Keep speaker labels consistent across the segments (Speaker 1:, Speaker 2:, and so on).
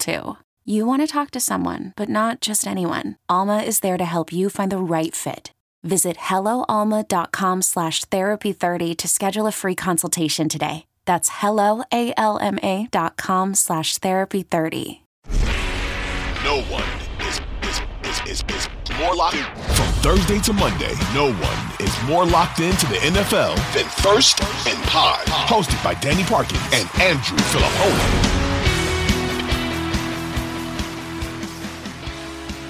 Speaker 1: too. You want to talk to someone, but not just anyone. Alma is there to help you find the right fit. Visit helloalma.com slash therapy30 to schedule a free consultation today. That's helloalma dot com slash therapy30.
Speaker 2: No one is, is, is, is, is more locked From Thursday to Monday, no one is more locked into the NFL than First and Pod. Hosted by Danny Parkin and Andrew Filipponi.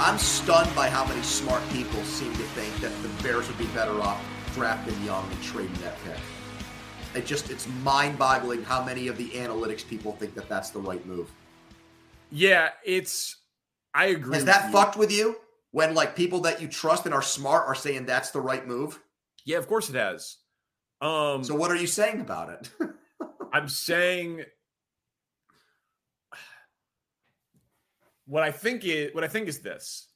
Speaker 3: I'm stunned by how many smart people seem to think that the Bears would be better off drafting Young and trading that pick. It just it's mind-boggling how many of the analytics people think that that's the right move.
Speaker 4: Yeah, it's I agree.
Speaker 3: Has that fucked with you when like people that you trust and are smart are saying that's the right move?
Speaker 4: Yeah, of course it has. Um
Speaker 3: So what are you saying about it?
Speaker 4: I'm saying what I think is what I think is this.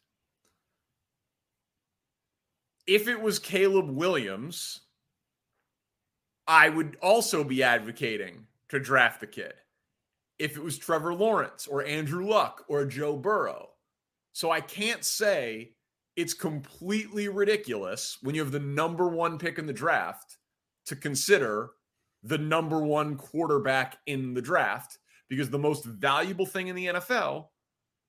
Speaker 4: If it was Caleb Williams, I would also be advocating to draft the kid. If it was Trevor Lawrence or Andrew Luck or Joe Burrow. So I can't say it's completely ridiculous when you have the number 1 pick in the draft to consider the number 1 quarterback in the draft because the most valuable thing in the NFL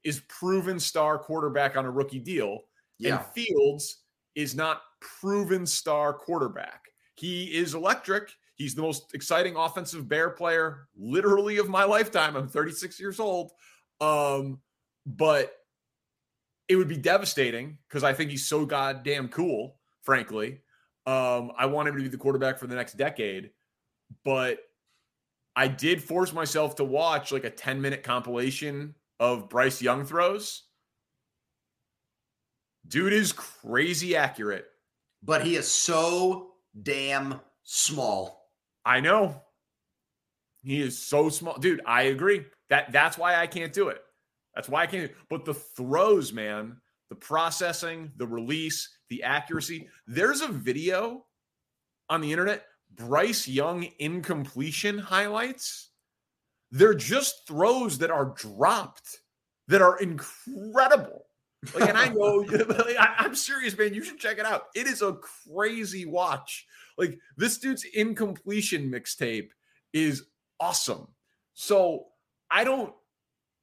Speaker 4: is proven star quarterback on a rookie deal. Yeah. And Fields is not proven star quarterback. He is electric. He's the most exciting offensive bear player literally of my lifetime. I'm 36 years old. Um, but it would be devastating because I think he's so goddamn cool, frankly. Um, I want him to be the quarterback for the next decade. But I did force myself to watch like a 10 minute compilation of Bryce Young throws, dude is crazy accurate.
Speaker 3: But he is so damn small.
Speaker 4: I know. He is so small. Dude, I agree. That that's why I can't do it. That's why I can't. But the throws, man, the processing, the release, the accuracy. There's a video on the internet, Bryce Young incompletion highlights they're just throws that are dropped that are incredible. Like, and I know, I, I'm serious, man. You should check it out. It is a crazy watch. Like, this dude's incompletion mixtape is awesome. So I don't,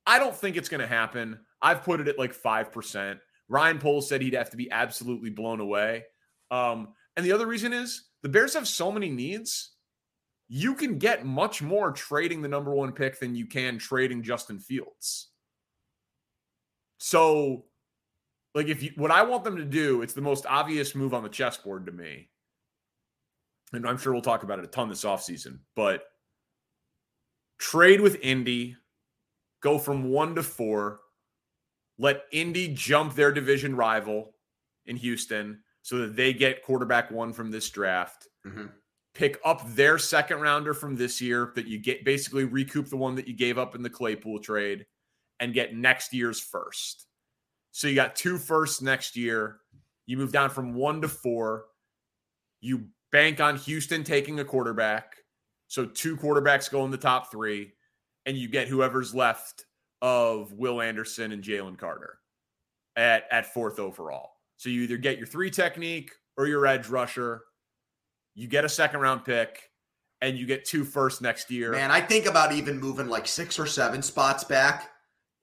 Speaker 4: I don't think it's going to happen. I've put it at like five percent. Ryan Poles said he'd have to be absolutely blown away. Um, and the other reason is the Bears have so many needs you can get much more trading the number one pick than you can trading Justin Fields. So, like, if you what I want them to do, it's the most obvious move on the chessboard to me. And I'm sure we'll talk about it a ton this offseason, but trade with Indy, go from one to four, let Indy jump their division rival in Houston so that they get quarterback one from this draft. Mm-hmm pick up their second rounder from this year that you get basically recoup the one that you gave up in the Claypool trade and get next year's first. So you got two firsts next year. You move down from one to four. You bank on Houston taking a quarterback. So two quarterbacks go in the top three, and you get whoever's left of Will Anderson and Jalen Carter at, at fourth overall. So you either get your three technique or your edge rusher you get a second round pick, and you get two first next year.
Speaker 3: Man, I think about even moving like six or seven spots back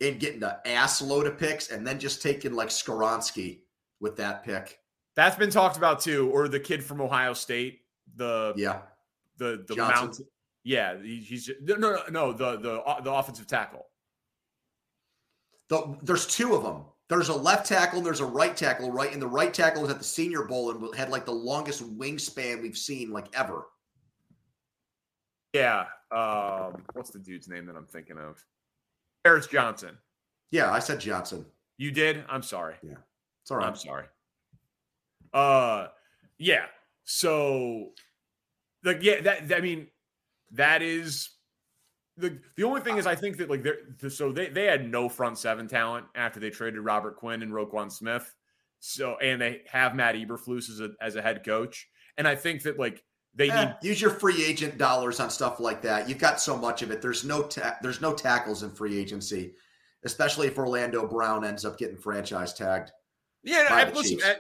Speaker 3: and getting the ass load of picks, and then just taking like Skoronski with that pick.
Speaker 4: That's been talked about too, or the kid from Ohio State, the
Speaker 3: yeah,
Speaker 4: the the mount. Yeah, he's just, no no no the the the offensive tackle.
Speaker 3: The, there's two of them. There's a left tackle and there's a right tackle, right? And the right tackle was at the Senior Bowl and had like the longest wingspan we've seen like ever.
Speaker 4: Yeah. Um, what's the dude's name that I'm thinking of? Paris Johnson.
Speaker 3: Yeah, I said Johnson.
Speaker 4: You did? I'm sorry.
Speaker 3: Yeah. It's all right.
Speaker 4: I'm sorry. Uh yeah. So like yeah, that I mean that is the the only thing is I think that like they're so they they had no front seven talent after they traded Robert Quinn and Roquan Smith. So and they have Matt Eberflus as a as a head coach. And I think that like they
Speaker 3: Eh,
Speaker 4: need
Speaker 3: use your free agent dollars on stuff like that. You've got so much of it. There's no ta- there's no tackles in free agency, especially if Orlando Brown ends up getting franchise tagged.
Speaker 4: Yeah, I, listen, I,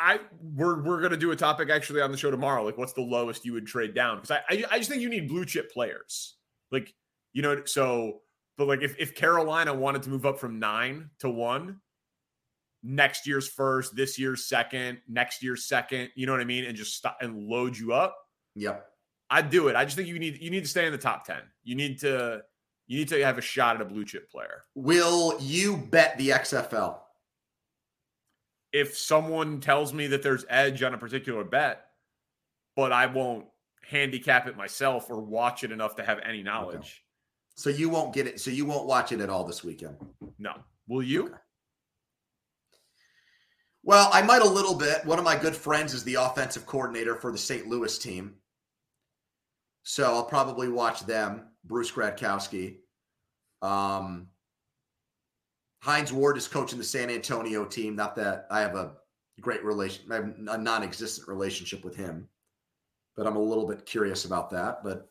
Speaker 4: I we're we're gonna do a topic actually on the show tomorrow. Like, what's the lowest you would trade down? Because I, I I just think you need blue chip players. Like, you know, so but like if if Carolina wanted to move up from nine to one, next year's first, this year's second, next year's second, you know what I mean, and just stop and load you up,
Speaker 3: Yep.
Speaker 4: I'd do it. I just think you need you need to stay in the top ten. You need to you need to have a shot at a blue chip player.
Speaker 3: Will you bet the XFL?
Speaker 4: if someone tells me that there's edge on a particular bet, but I won't handicap it myself or watch it enough to have any knowledge.
Speaker 3: So you won't get it. So you won't watch it at all this weekend.
Speaker 4: No. Will you?
Speaker 3: Okay. Well, I might a little bit. One of my good friends is the offensive coordinator for the St. Louis team. So I'll probably watch them, Bruce Gradkowski. Um, Hines Ward is coaching the San Antonio team. Not that I have a great relation, I have a non existent relationship with him, but I'm a little bit curious about that. But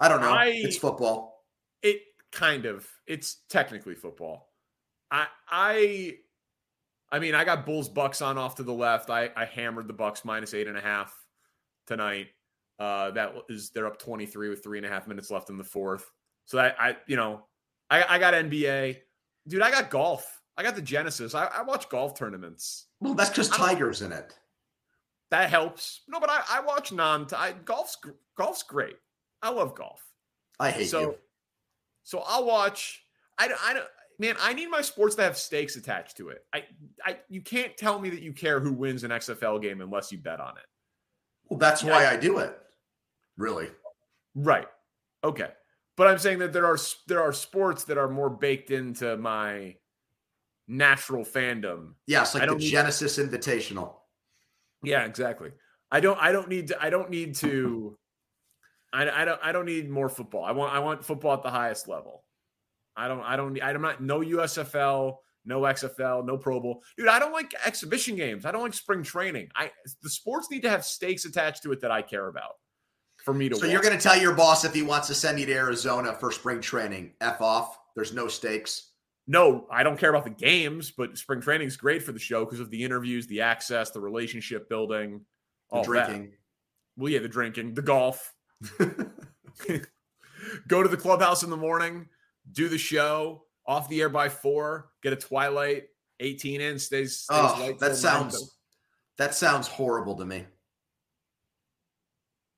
Speaker 3: I don't know.
Speaker 4: I-
Speaker 3: it's football.
Speaker 4: It kind of. It's technically football. I I I mean, I got Bulls Bucks on off to the left. I I hammered the Bucks minus eight and a half tonight. Uh that is they're up 23 with three and a half minutes left in the fourth. So I I you know, I I got NBA. Dude, I got golf. I got the Genesis. I, I watch golf tournaments.
Speaker 3: Well, that's because Tiger's in it.
Speaker 4: That helps. No, but I, I watch non. I, golf's golf's great. I love golf.
Speaker 3: I hate
Speaker 4: so,
Speaker 3: you.
Speaker 4: so I'll watch. I, don't- I don't. Man, I need my sports to have stakes attached to it. I, I, you can't tell me that you care who wins an XFL game unless you bet on it.
Speaker 3: Well, that's
Speaker 4: Yeah.
Speaker 3: why I do it. Really?
Speaker 4: Right. Okay. But I'm saying that there are there are sports that are more baked into my natural fandom.
Speaker 3: Yes,
Speaker 4: I
Speaker 3: like the
Speaker 4: need-
Speaker 3: Genesis Invitational.
Speaker 4: Yeah, exactly. I don't I don't need to I don't need to I, I don't I don't need more football. I want I want football at the highest level. I don't I don't I'm not no USFL, no XFL, no Pro Bowl. Dude, I don't like exhibition games. I don't like spring training. I the sports need to have stakes attached to it that I care about for me to
Speaker 3: So you're going to tell your boss if he wants to send you to Arizona for spring training, F off. There's no stakes.
Speaker 4: No, I don't care about the games, but spring training is great for the show because of the interviews, the access, the relationship building,
Speaker 3: The
Speaker 4: all that.
Speaker 3: drinking.
Speaker 4: Well, yeah, the drinking, the golf. Go to the clubhouse in the morning, do the show, off the air by four, get a Twilight 18 in, stays, stays
Speaker 3: Oh, that sounds that sounds horrible to me.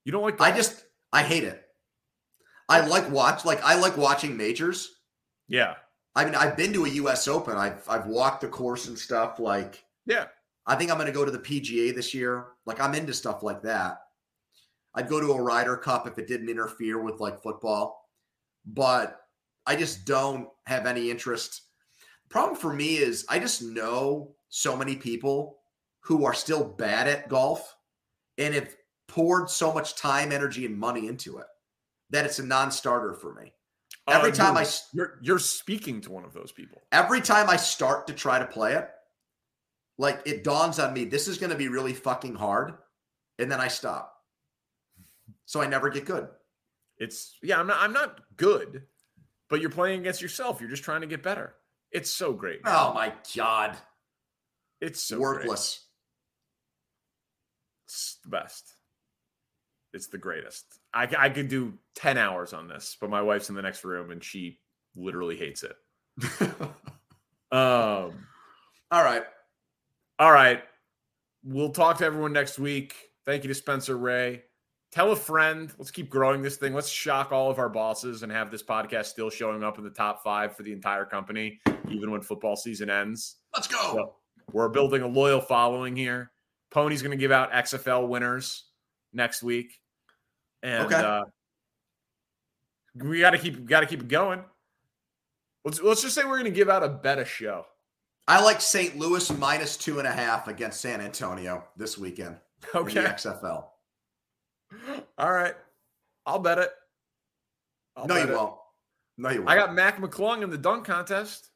Speaker 4: You don't like
Speaker 3: I just I hate it. I like watch like I like watching majors.
Speaker 4: yeah,
Speaker 3: I mean, I've been to a U.S. Open. I've I've walked the course and stuff. Like,
Speaker 4: yeah.
Speaker 3: I think I'm going to go to the PGA this year. Like, I'm into stuff like that. I'd go to a Ryder Cup if it didn't interfere with like football, but I just don't have any interest. Problem for me is I just know so many people who are still bad at golf and have poured so much time, energy, and money into it that it's a non-starter for me. Every
Speaker 4: Uh,
Speaker 3: time I
Speaker 4: you're you're speaking to one of those people.
Speaker 3: every time I start to try to play it, like it dawns on me, this is going to be really fucking hard. And then I stop. So I never get good.
Speaker 4: It's yeah, I'm not I'm not good, but you're playing against yourself. You're just trying to get better. It's so great. man.
Speaker 3: Oh my God.
Speaker 4: It's so great.
Speaker 3: Worthless.
Speaker 4: It's the best. It's the greatest. I, I could do 10 hours on this, but my wife's in the next room and she literally hates it. Um,
Speaker 3: All right.
Speaker 4: all right. We'll talk to everyone next week. Thank you to Spencer Ray. Tell a friend. Let's keep growing this thing. Let's shock all of our bosses and have this podcast still showing up in the top five for the entire company, even when football season ends.
Speaker 3: Let's go.
Speaker 4: So we're building a loyal following here. Pony's going to give out XFL winners next week, and
Speaker 3: Okay.
Speaker 4: uh, we got to keep got to keep it going. Let's let's just say we're gonna give out a bet a show.
Speaker 3: I like St. Louis minus two and a half against San Antonio this weekend.
Speaker 4: Okay.
Speaker 3: In the XFL.
Speaker 4: All right. I'll bet it. I'll
Speaker 3: no,
Speaker 4: bet
Speaker 3: you
Speaker 4: it.
Speaker 3: won't. No, you won't.
Speaker 4: I got Mac McClung in the dunk contest.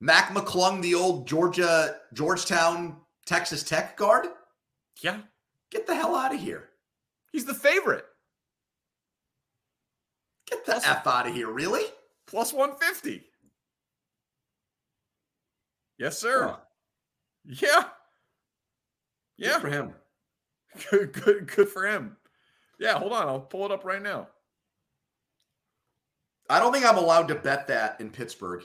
Speaker 3: Mac McClung, the old Georgia, Georgetown, Texas Tech guard.
Speaker 4: Yeah.
Speaker 3: Get the hell out of here.
Speaker 4: He's the favorite.
Speaker 3: Get the
Speaker 4: Plus-
Speaker 3: F out of here. Really?
Speaker 4: Plus 150. Yes, sir.
Speaker 3: Huh.
Speaker 4: Yeah.
Speaker 3: Good
Speaker 4: Yeah.
Speaker 3: for him.
Speaker 4: Good, good, good for him. Yeah, hold on. I'll pull it up right now.
Speaker 3: I don't think I'm allowed to bet that in Pittsburgh.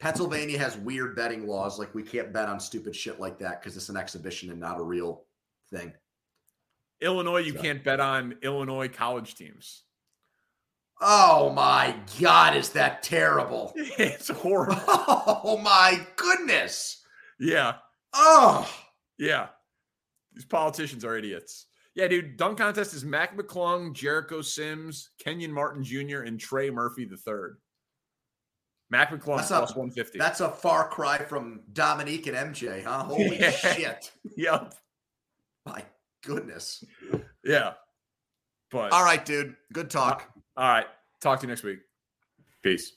Speaker 3: Pennsylvania has weird betting laws. Like we can't bet on stupid shit like that because it's an exhibition and not a real thing.
Speaker 4: Illinois, you
Speaker 3: So-
Speaker 4: can't bet on Illinois college teams.
Speaker 3: Oh my God, is that terrible?
Speaker 4: it's horrible.
Speaker 3: Oh my goodness.
Speaker 4: Yeah.
Speaker 3: Oh,
Speaker 4: Yeah. These politicians are idiots. Yeah, dude. Dunk contest is Mac McClung, Jericho Sims, Kenyon Martin Jr., and Trey Murphy III. Mac McClung
Speaker 3: That's
Speaker 4: plus
Speaker 3: a-
Speaker 4: 150.
Speaker 3: that's a far cry from Dominique and MJ, huh? Holy
Speaker 4: Yeah.
Speaker 3: shit.
Speaker 4: yep.
Speaker 3: My goodness.
Speaker 4: Yeah. But
Speaker 3: All right, dude. Good talk.
Speaker 4: all right. Talk to you next week. Peace.